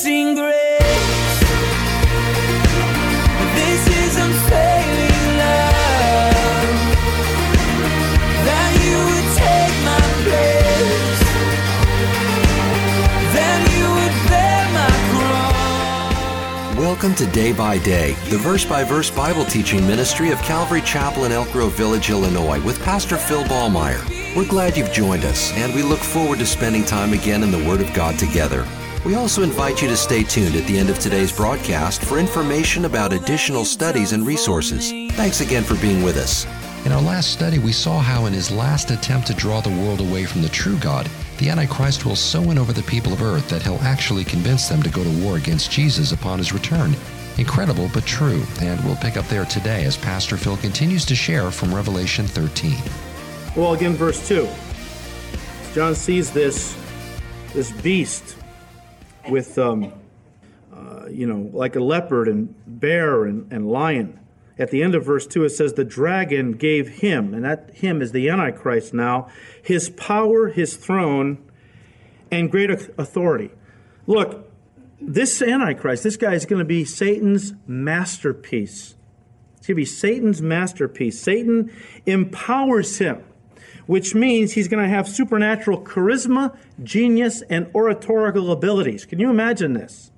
Amazing grace. This is unfailing love. That you would take my place. Then you would bear my cross. Welcome to Day by Day, the verse by verse Bible teaching ministry of Calvary Chapel in Elk Grove Village, Illinois, with Pastor Phil Ballmaier. We're glad you've joined us, and we look forward to spending time again in the Word of God together. We also invite you to stay tuned at the end of today's broadcast for information about additional studies and resources. Thanks again for being with us. In our last study, we saw how, in his last attempt to draw the world away from the true God, the Antichrist will so win over the people of earth that he'll actually convince them to go to war against Jesus upon his return. Incredible but true, and we'll pick up there today as Pastor Phil continues to share from Revelation 13. Well, again, verse 2. John sees this, this beast with, um, uh, you know, like a leopard and bear and, and lion. At the end of verse 2, it says, The dragon gave him, and that him is the Antichrist now, his power, his throne, and great authority. Look, this Antichrist, this guy is going to be Satan's masterpiece. It's going to be Satan's masterpiece. Satan empowers him which means he's going to have supernatural charisma, genius, and oratorical abilities. Can you imagine this?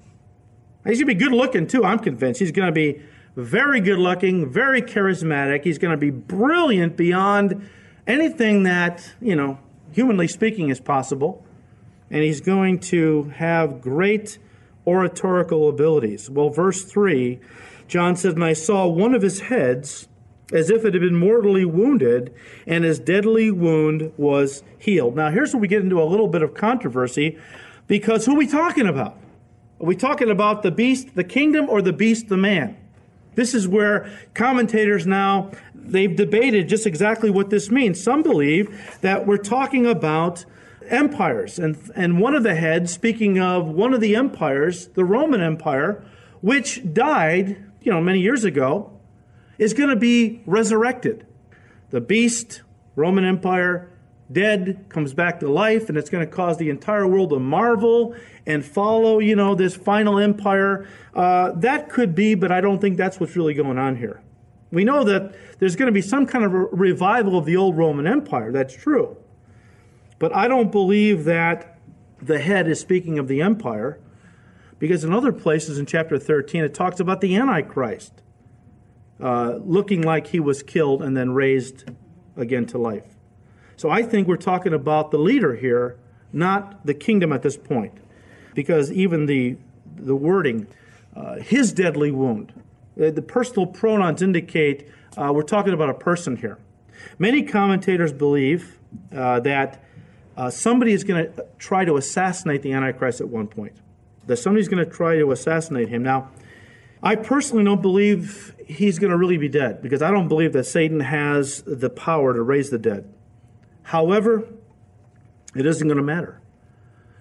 He's going to be good looking too, I'm convinced. He's going to be very good looking, very charismatic. He's going to be brilliant beyond anything that, you know, humanly speaking, is possible. And he's going to have great oratorical abilities. Well, verse 3, John says, And I saw one of his heads as if it had been mortally wounded, and his deadly wound was healed. Now, here's where we get into a little bit of controversy because who are we talking about? Are we talking about the beast, the kingdom, or the beast, the man? This is where commentators now they've debated just exactly what this means. Some believe that we're talking about empires, and and one of the heads, speaking of one of the empires, the Roman Empire, which died, you know, many years ago, is going to be resurrected. The beast, Roman Empire, dead, comes back to life, and it's going to cause the entire world to marvel and follow, you know, this final empire. Uh, that could be, but I don't think that's what's really going on here. We know that there's going to be some kind of revival of the old Roman Empire. That's true. But I don't believe that the head is speaking of the empire, because in other places in chapter 13, it talks about the Antichrist. Uh, looking like he was killed and then raised again to life. So I think we're talking about the leader here, not the kingdom at this point, because even the the wording, uh, his deadly wound, the, the personal pronouns indicate uh, we're talking about a person here. Many commentators believe uh, that uh, somebody is going to try to assassinate the Antichrist at one point. That somebody's going to try to assassinate him. Now, I personally don't believe he's going to really be dead because I don't believe that Satan has the power to raise the dead. However, it isn't going to matter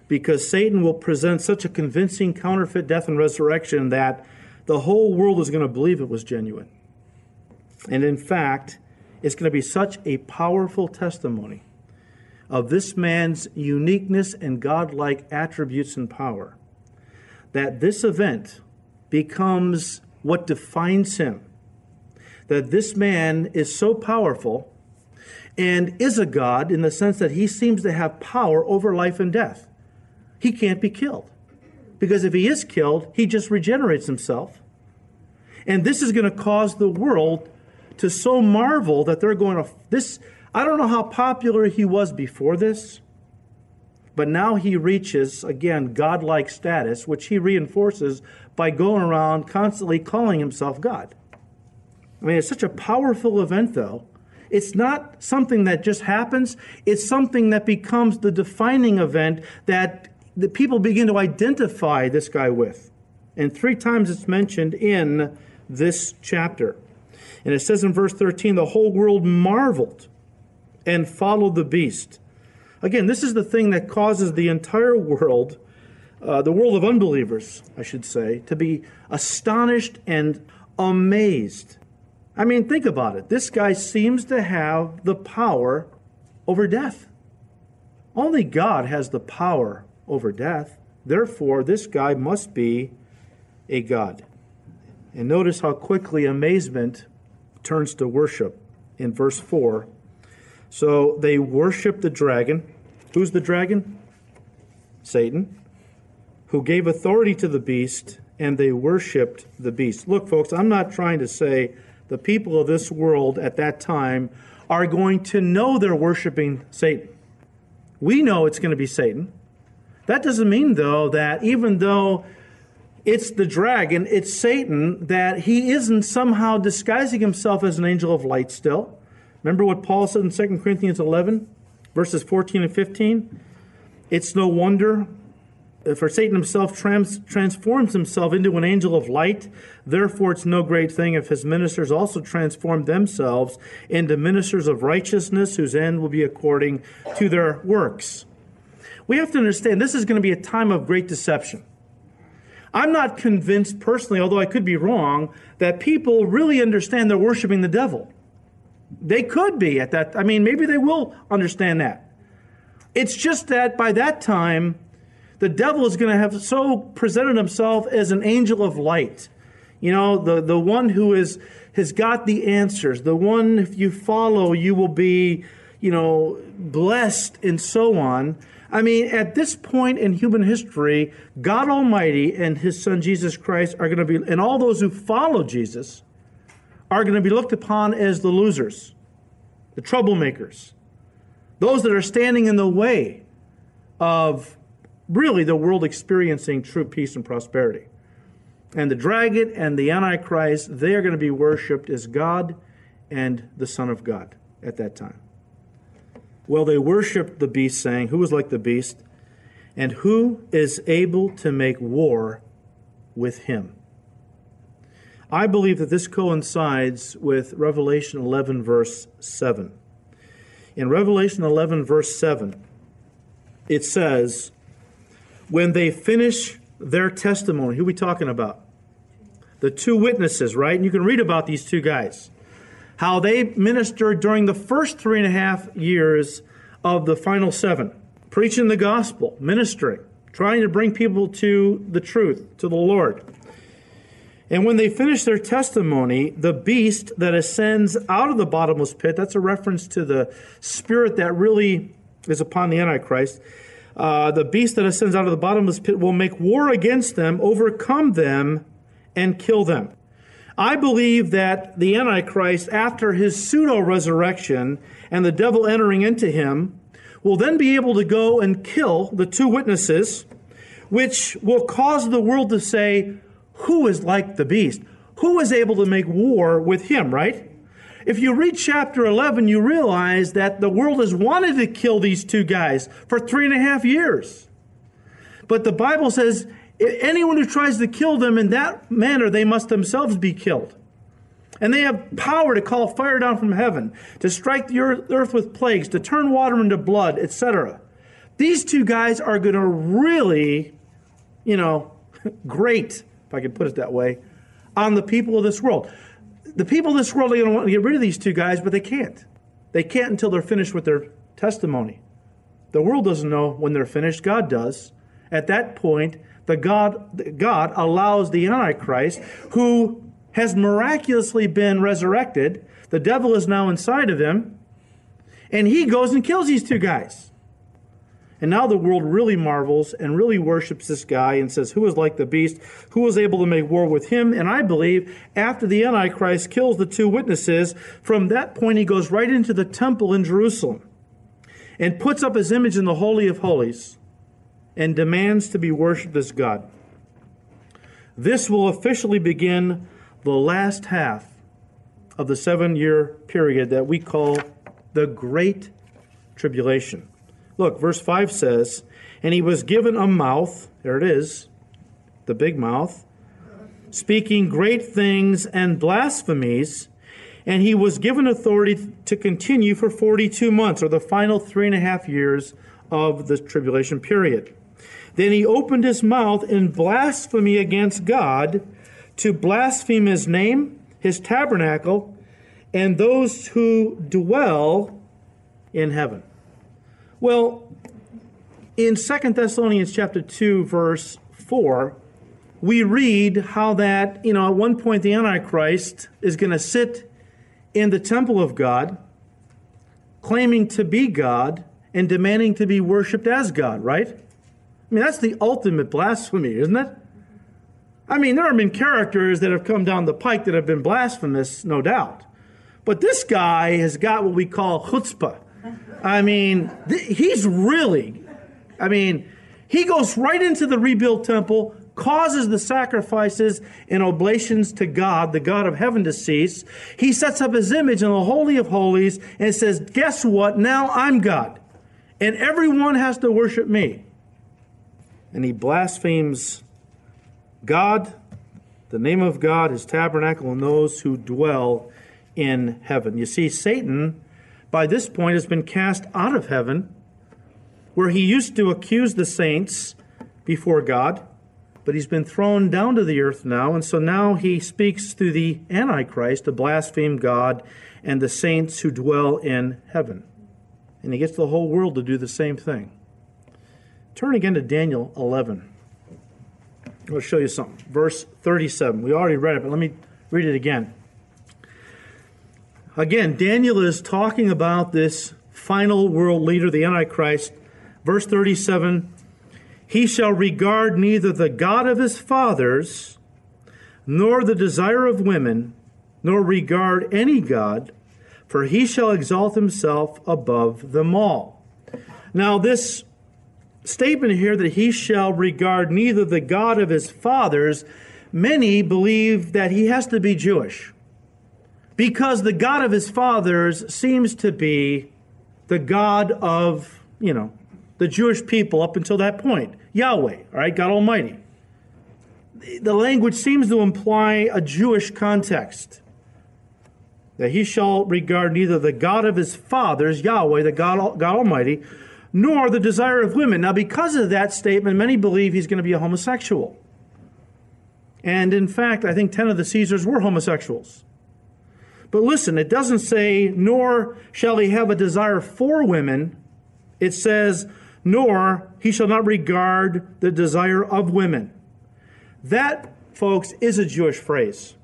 because Satan will present such a convincing counterfeit death and resurrection that the whole world is going to believe it was genuine. And in fact, it's going to be such a powerful testimony of this man's uniqueness and godlike attributes and power that this event becomes what defines him. That this man is so powerful and is a God in the sense that he seems to have power over life and death. He can't be killed. Because if he is killed, he just regenerates himself. And this is going to cause the world to so marvel that they're going to this I don't know how popular he was before this, but now he reaches, again, godlike status, which he reinforces by going around constantly calling himself God. I mean, it's such a powerful event, though. It's not something that just happens, it's something that becomes the defining event that the people begin to identify this guy with. And three times it's mentioned in this chapter. And it says in verse 13 the whole world marveled and followed the beast. Again, this is the thing that causes the entire world, uh, the world of unbelievers, I should say, to be astonished and amazed. I mean, think about it. This guy seems to have the power over death. Only God has the power over death. Therefore, this guy must be a god. And notice how quickly amazement turns to worship in verse 4. So they worship the dragon. Who's the dragon? Satan, who gave authority to the beast, and they worshiped the beast. Look, folks, I'm not trying to say the people of this world at that time are going to know they're worshiping Satan. We know it's going to be Satan. That doesn't mean, though, that even though it's the dragon, it's Satan, that he isn't somehow disguising himself as an angel of light still. Remember what Paul said in 2 Corinthians 11, verses 14 and 15? It's no wonder, uh, for Satan himself trans- transforms himself into an angel of light. Therefore, it's no great thing if his ministers also transform themselves into ministers of righteousness, whose end will be according to their works. We have to understand this is going to be a time of great deception. I'm not convinced personally, although I could be wrong, that people really understand they're worshiping the devil. They could be at that. I mean, maybe they will understand that. It's just that by that time, the devil is going to have so presented himself as an angel of light. You know, the, the one who is, has got the answers, the one, if you follow, you will be, you know, blessed and so on. I mean, at this point in human history, God Almighty and His Son Jesus Christ are going to be, and all those who follow Jesus are going to be looked upon as the losers, the troublemakers, those that are standing in the way of really the world experiencing true peace and prosperity. And the dragon and the Antichrist, they are going to be worshiped as God and the Son of God at that time. Well, they worshiped the beast, saying, Who is like the beast? And who is able to make war with him? I believe that this coincides with Revelation 11, verse 7. In Revelation 11, verse 7, it says, When they finish their testimony, who are we talking about? The two witnesses, right? And you can read about these two guys how they ministered during the first three and a half years of the final seven, preaching the gospel, ministering, trying to bring people to the truth, to the Lord. And when they finish their testimony, the beast that ascends out of the bottomless pit, that's a reference to the spirit that really is upon the Antichrist. Uh, the beast that ascends out of the bottomless pit will make war against them, overcome them, and kill them. I believe that the Antichrist, after his pseudo resurrection and the devil entering into him, will then be able to go and kill the two witnesses, which will cause the world to say, Who is like the beast? Who is able to make war with him, right? If you read chapter 11, you realize that the world has wanted to kill these two guys for three and a half years. But the Bible says anyone who tries to kill them in that manner, they must themselves be killed. And they have power to call fire down from heaven, to strike the earth with plagues, to turn water into blood, etc. These two guys are going to really, you know, great, if I could put it that way, on the people of this world. The people of this world are going to want to get rid of these two guys, but they can't. They can't until they're finished with their testimony. The world doesn't know when they're finished, God does. At that point, the God, God allows the Antichrist, who has miraculously been resurrected, the devil is now inside of him, and he goes and kills these two guys. And now the world really marvels and really worships this guy and says, Who is like the beast? Who is able to make war with him? And I believe after the Antichrist kills the two witnesses, from that point he goes right into the temple in Jerusalem and puts up his image in the Holy of Holies and demands to be worshiped as God. This will officially begin the last half of the seven year period that we call the Great Tribulation. Look, verse 5 says, And he was given a mouth, there it is, the big mouth, speaking great things and blasphemies, and he was given authority to continue for 42 months, or the final three and a half years of the tribulation period. Then he opened his mouth in blasphemy against God to blaspheme his name, his tabernacle, and those who dwell in heaven. Well, in 2 Thessalonians chapter 2, verse 4, we read how that, you know, at one point the Antichrist is going to sit in the temple of God, claiming to be God and demanding to be worshiped as God, right? I mean, that's the ultimate blasphemy, isn't it? I mean, there have been characters that have come down the pike that have been blasphemous, no doubt. But this guy has got what we call chutzpah. I mean, th- he's really, I mean, he goes right into the rebuilt temple, causes the sacrifices and oblations to God, the God of heaven, to cease. He sets up his image in the Holy of Holies and says, Guess what? Now I'm God. And everyone has to worship me. And he blasphemes God, the name of God, his tabernacle, and those who dwell in heaven. You see, Satan, by this point, has been cast out of heaven, where he used to accuse the saints before God, but he's been thrown down to the earth now, and so now he speaks through the Antichrist to blaspheme God and the saints who dwell in heaven. And he gets the whole world to do the same thing. Turn again to Daniel 11. I'll show you something. Verse 37. We already read it, but let me read it again. Again, Daniel is talking about this final world leader, the Antichrist. Verse 37 He shall regard neither the God of his fathers, nor the desire of women, nor regard any God, for he shall exalt himself above them all. Now, this statement here that he shall regard neither the God of his fathers, many believe that he has to be Jewish. Because the God of his fathers seems to be the God of, you know, the Jewish people up until that point Yahweh, all right, God Almighty. The language seems to imply a Jewish context. That he shall regard neither the God of his fathers, Yahweh, the God, God Almighty, nor the desire of women. Now, because of that statement, many believe he's going to be a homosexual. And in fact, I think 10 of the Caesars were homosexuals. But listen, it doesn't say, nor shall he have a desire for women. It says, nor he shall not regard the desire of women. That, folks, is a Jewish phrase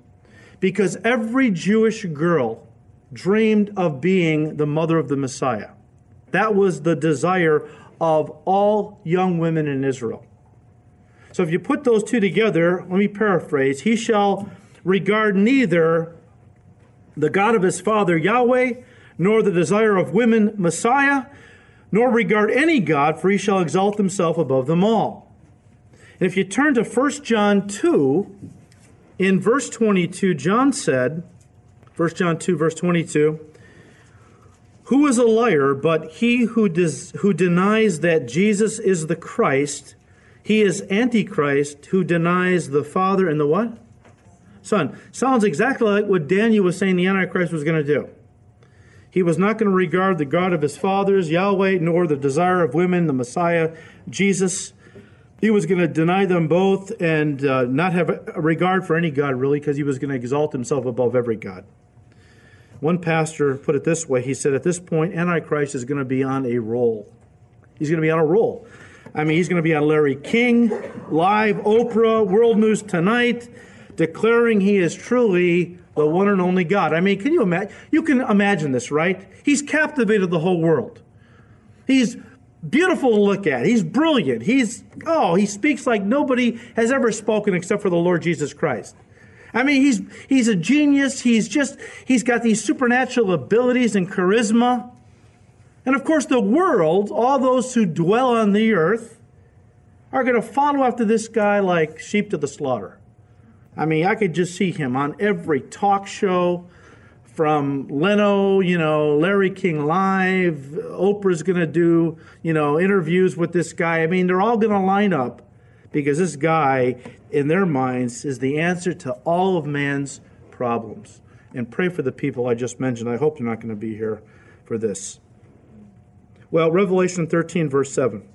because every Jewish girl dreamed of being the mother of the Messiah. That was the desire of all young women in Israel. So if you put those two together, let me paraphrase He shall regard neither the God of his father Yahweh, nor the desire of women Messiah, nor regard any God, for he shall exalt himself above them all. And if you turn to 1 John 2, in verse 22, John said, 1 John 2, verse 22, Who is a liar but he who, des- who denies that Jesus is the Christ? He is Antichrist who denies the Father and the what? Son. Sounds exactly like what Daniel was saying the Antichrist was going to do. He was not going to regard the God of his fathers, Yahweh, nor the desire of women, the Messiah, Jesus. He was going to deny them both and uh, not have a regard for any God, really, because he was going to exalt himself above every God. One pastor put it this way he said, At this point, Antichrist is going to be on a roll. He's going to be on a roll. I mean, he's going to be on Larry King, live, Oprah, World News Tonight, declaring he is truly the one and only God. I mean, can you imagine? You can imagine this, right? He's captivated the whole world. He's beautiful to look at. He's brilliant. He's, oh, he speaks like nobody has ever spoken except for the Lord Jesus Christ. I mean, he's, he's a genius. He's just, he's got these supernatural abilities and charisma. And of course, the world, all those who dwell on the earth, are going to follow after this guy like sheep to the slaughter. I mean, I could just see him on every talk show from Leno, you know, Larry King Live. Oprah's going to do, you know, interviews with this guy. I mean, they're all going to line up because this guy, in their minds, is the answer to all of man's problems. And pray for the people I just mentioned. I hope they're not going to be here for this. Well, Revelation 13, verse 7.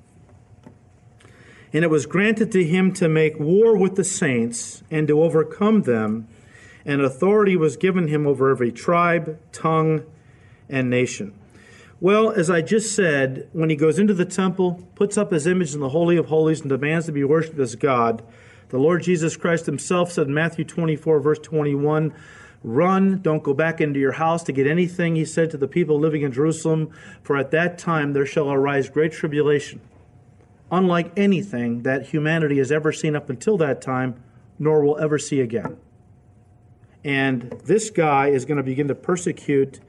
And it was granted to him to make war with the saints and to overcome them, and authority was given him over every tribe, tongue, and nation. Well, as I just said, when he goes into the temple, puts up his image in the Holy of Holies, and demands to be worshiped as God, the Lord Jesus Christ himself said in Matthew 24, verse 21, Run, don't go back into your house to get anything, he said to the people living in Jerusalem, for at that time there shall arise great tribulation, unlike anything that humanity has ever seen up until that time, nor will ever see again. And this guy is going to begin to persecute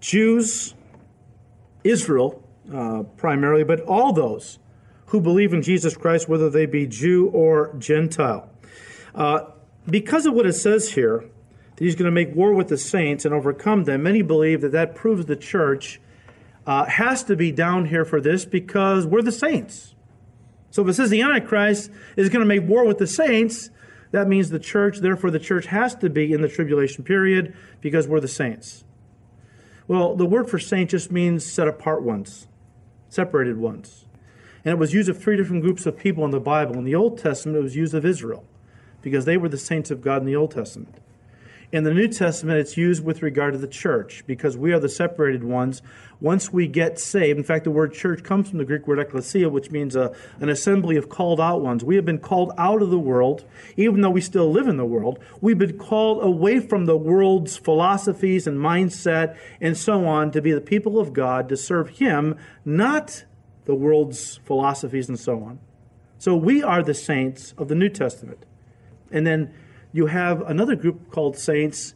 Jews, Israel uh, primarily, but all those who believe in Jesus Christ, whether they be Jew or Gentile. Uh, because of what it says here, that he's going to make war with the saints and overcome them, many believe that that proves the church uh, has to be down here for this because we're the saints. So if it says the Antichrist is going to make war with the saints, that means the church, therefore, the church has to be in the tribulation period because we're the saints. Well, the word for saint just means set apart ones, separated ones. And it was used of three different groups of people in the Bible. In the Old Testament, it was used of Israel because they were the saints of God in the Old Testament. In the New Testament, it's used with regard to the church because we are the separated ones. Once we get saved, in fact, the word church comes from the Greek word ecclesia, which means a, an assembly of called out ones. We have been called out of the world, even though we still live in the world. We've been called away from the world's philosophies and mindset and so on to be the people of God, to serve Him, not the world's philosophies and so on. So we are the saints of the New Testament. And then you have another group called saints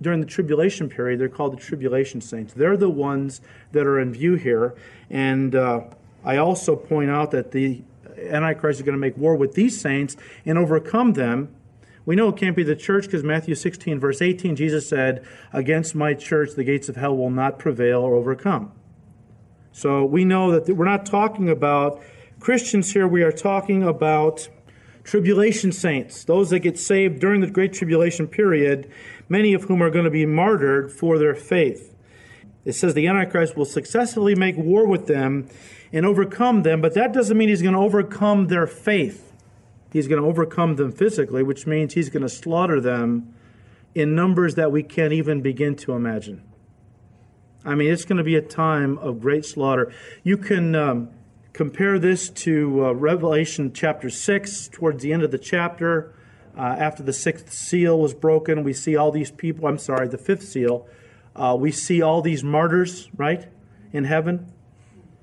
during the tribulation period. They're called the tribulation saints. They're the ones that are in view here. And uh, I also point out that the Antichrist is going to make war with these saints and overcome them. We know it can't be the church because Matthew 16, verse 18, Jesus said, Against my church, the gates of hell will not prevail or overcome. So we know that we're not talking about Christians here, we are talking about tribulation saints, those that get saved during the Great Tribulation period, many of whom are going to be martyred for their faith. It says the Antichrist will successfully make war with them and overcome them, but that doesn't mean he's going to overcome their faith. He's going to overcome them physically, which means he's going to slaughter them in numbers that we can't even begin to imagine. I mean, it's going to be a time of great slaughter. You can um, Compare this to uh, Revelation chapter 6, towards the end of the chapter. Uh, after the sixth seal was broken, we see all these people. I'm sorry, the fifth seal. Uh, we see all these martyrs, right, in heaven.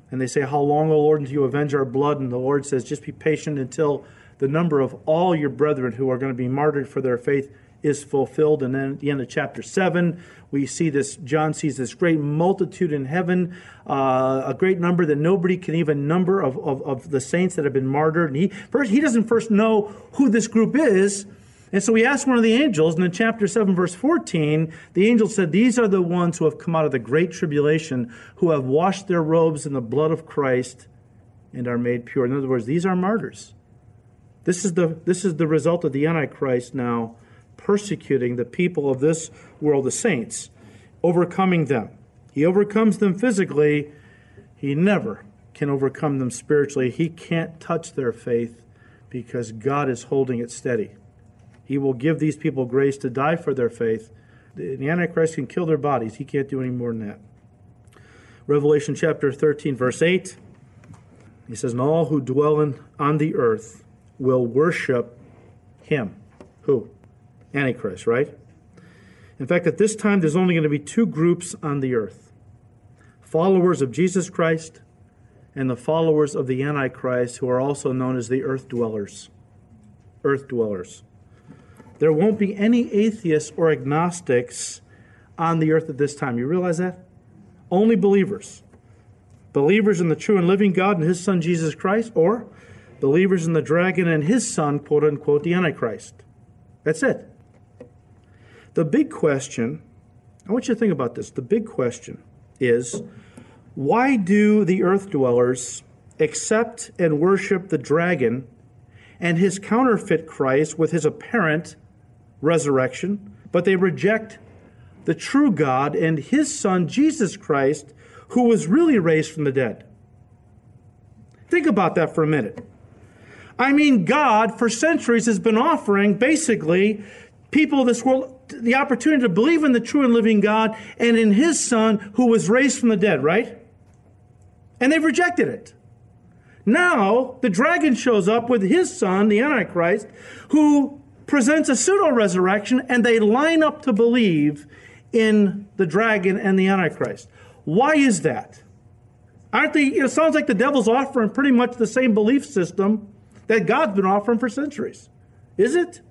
And they say, How long, O Lord, until you avenge our blood? And the Lord says, Just be patient until the number of all your brethren who are going to be martyred for their faith is fulfilled. And then at the end of chapter 7, we see this, John sees this great multitude in heaven, uh, a great number that nobody can even number of, of, of, the saints that have been martyred. And he, first, he doesn't first know who this group is. And so he asked one of the angels, and in chapter 7, verse 14, the angel said, These are the ones who have come out of the great tribulation, who have washed their robes in the blood of Christ and are made pure. In other words, these are martyrs. This is the, this is the result of the Antichrist now persecuting the people of this world, the saints, overcoming them. He overcomes them physically, he never can overcome them spiritually. He can't touch their faith because God is holding it steady. He will give these people grace to die for their faith. The Antichrist can kill their bodies. He can't do any more than that. Revelation chapter 13, verse 8. He says, And all who dwell in, on the earth will worship him. Who? Antichrist, right? In fact, at this time, there's only going to be two groups on the earth followers of Jesus Christ and the followers of the Antichrist, who are also known as the earth dwellers. Earth dwellers. There won't be any atheists or agnostics on the earth at this time. You realize that? Only believers. Believers in the true and living God and his son Jesus Christ, or believers in the dragon and his son, quote unquote, the Antichrist. That's it. The big question, I want you to think about this. The big question is why do the earth dwellers accept and worship the dragon and his counterfeit Christ with his apparent resurrection, but they reject the true God and his son Jesus Christ, who was really raised from the dead? Think about that for a minute. I mean, God, for centuries, has been offering basically people of this world the opportunity to believe in the true and living God and in his son who was raised from the dead, right? And they've rejected it. Now, the dragon shows up with his son, the Antichrist, who presents a pseudo resurrection, and they line up to believe in the dragon and the Antichrist. Why is that? Aren't they? It sounds like the devil's offering pretty much the same belief system that God's been offering for centuries. Is it?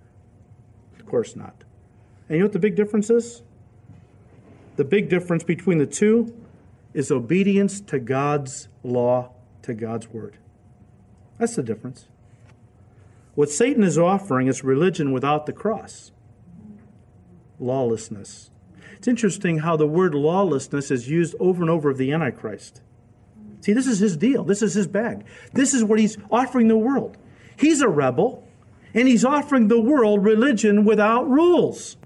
Of course not. And you know what the big difference is? The big difference between the two is obedience to God's law, to God's word. That's the difference. What Satan is offering is religion without the cross lawlessness. It's interesting how the word lawlessness is used over and over of the Antichrist. See, this is his deal. This is his bag. This is what he's offering the world. He's a rebel, and he's offering the world religion without rules.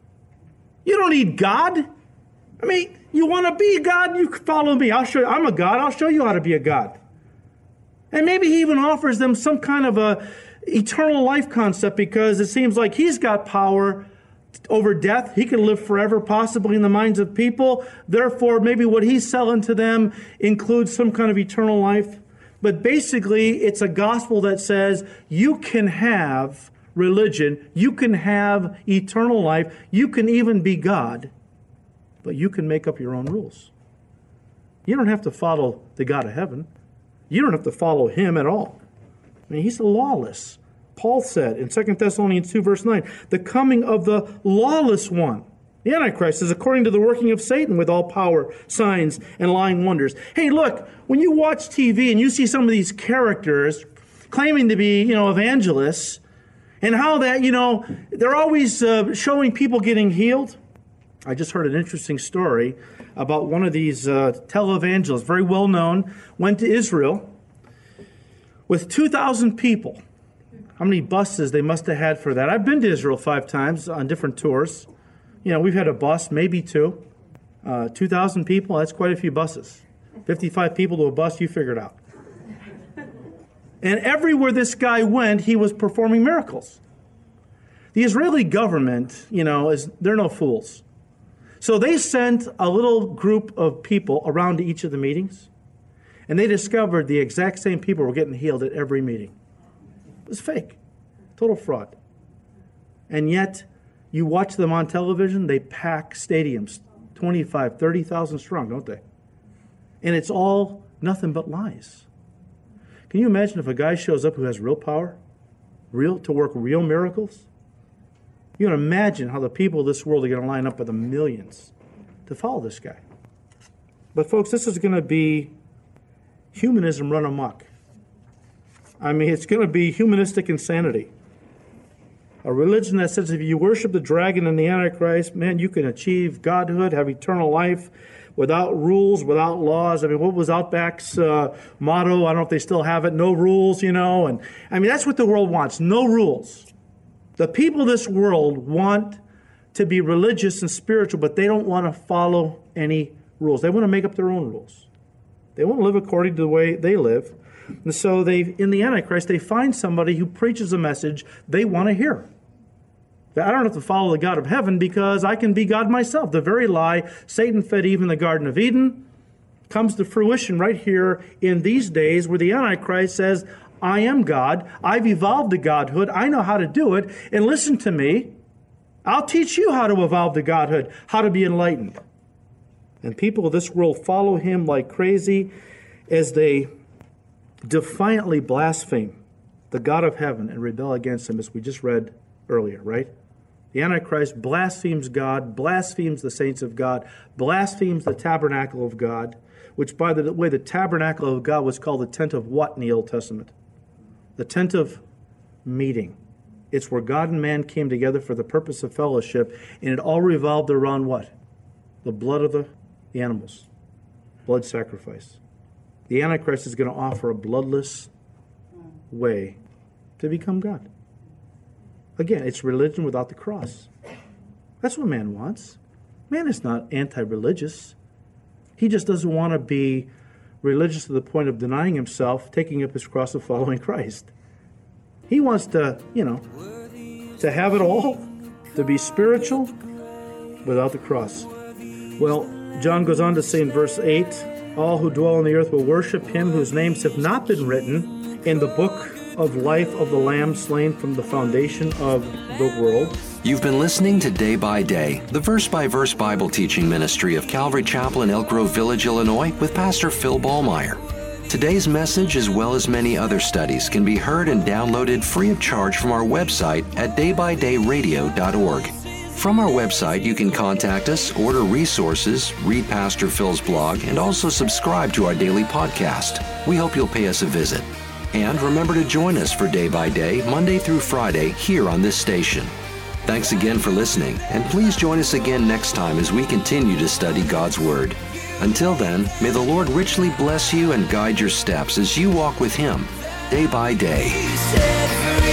You don't need God. I mean, you want to be God, you follow me. I'll show you. I'm a God. I'll show you how to be a God. And maybe he even offers them some kind of a eternal life concept because it seems like he's got power over death. He can live forever, possibly in the minds of people. Therefore, maybe what he's selling to them includes some kind of eternal life. But basically, it's a gospel that says you can have religion, you can have eternal life, you can even be God, but you can make up your own rules. You don't have to follow the God of heaven. You don't have to follow him at all. I mean, he's lawless. Paul said in 2 Thessalonians 2, verse 9, the coming of the lawless one, the Antichrist, is according to the working of Satan with all power, signs, and lying wonders. Hey, look, when you watch TV and you see some of these characters claiming to be, you know, evangelists, and how that, you know, they're always uh, showing people getting healed. I just heard an interesting story about one of these uh, televangelists, very well known, went to Israel with 2,000 people. How many buses they must have had for that? I've been to Israel five times on different tours. You know, we've had a bus, maybe two. Uh, 2,000 people, that's quite a few buses. 55 people to a bus, you figure it out. And everywhere this guy went, he was performing miracles. The Israeli government, you know, is they're no fools. So they sent a little group of people around to each of the meetings, and they discovered the exact same people were getting healed at every meeting. It was fake, total fraud. And yet, you watch them on television, they pack stadiums, 25, 30,000 strong, don't they? And it's all nothing but lies. Can you imagine if a guy shows up who has real power, real to work real miracles? You can imagine how the people of this world are going to line up by the millions to follow this guy. But, folks, this is going to be humanism run amok. I mean, it's going to be humanistic insanity. A religion that says if you worship the dragon and the Antichrist, man, you can achieve godhood, have eternal life without rules, without laws. I mean, what was Outback's uh, motto? I don't know if they still have it. No rules, you know. And I mean, that's what the world wants. No rules. The people of this world want to be religious and spiritual, but they don't want to follow any rules. They want to make up their own rules. They want to live according to the way they live. And so they in the Antichrist, they find somebody who preaches a message they want to hear. I don't have to follow the God of heaven because I can be God myself. The very lie Satan fed Eve in the Garden of Eden comes to fruition right here in these days where the Antichrist says, I am God. I've evolved to Godhood. I know how to do it. And listen to me. I'll teach you how to evolve to Godhood, how to be enlightened. And people of this world follow him like crazy as they defiantly blaspheme the God of heaven and rebel against him, as we just read earlier, right? The Antichrist blasphemes God, blasphemes the saints of God, blasphemes the tabernacle of God, which, by the way, the tabernacle of God was called the tent of what in the Old Testament? the tent of meeting. It's where God and man came together for the purpose of fellowship, and it all revolved around what? The blood of the, animals, blood sacrifice. The Antichrist is going to offer a bloodless way to become God. Again, it's religion without the cross. That's what man wants. Man is not anti religious, he just doesn't want to be religious to the point of denying himself, taking up his cross, and following Christ. He wants to, you know, to have it all, to be spiritual, without the cross. Well, John goes on to say in verse 8 All who dwell on the earth will worship him whose names have not been written in the book of life of the Lamb slain from the foundation of the world. You've been listening to Day by Day, the verse by verse Bible teaching ministry of Calvary Chapel in Elk Grove Village, Illinois, with Pastor Phil Ballmaier. Today's message, as well as many other studies, can be heard and downloaded free of charge from our website at daybydayradio.org. From our website, you can contact us, order resources, read Pastor Phil's blog, and also subscribe to our daily podcast. We hope you'll pay us a visit. And remember to join us for Day by Day, Monday through Friday, here on this station. Thanks again for listening, and please join us again next time as we continue to study God's Word. Until then, may the Lord richly bless you and guide your steps as you walk with Him day by day.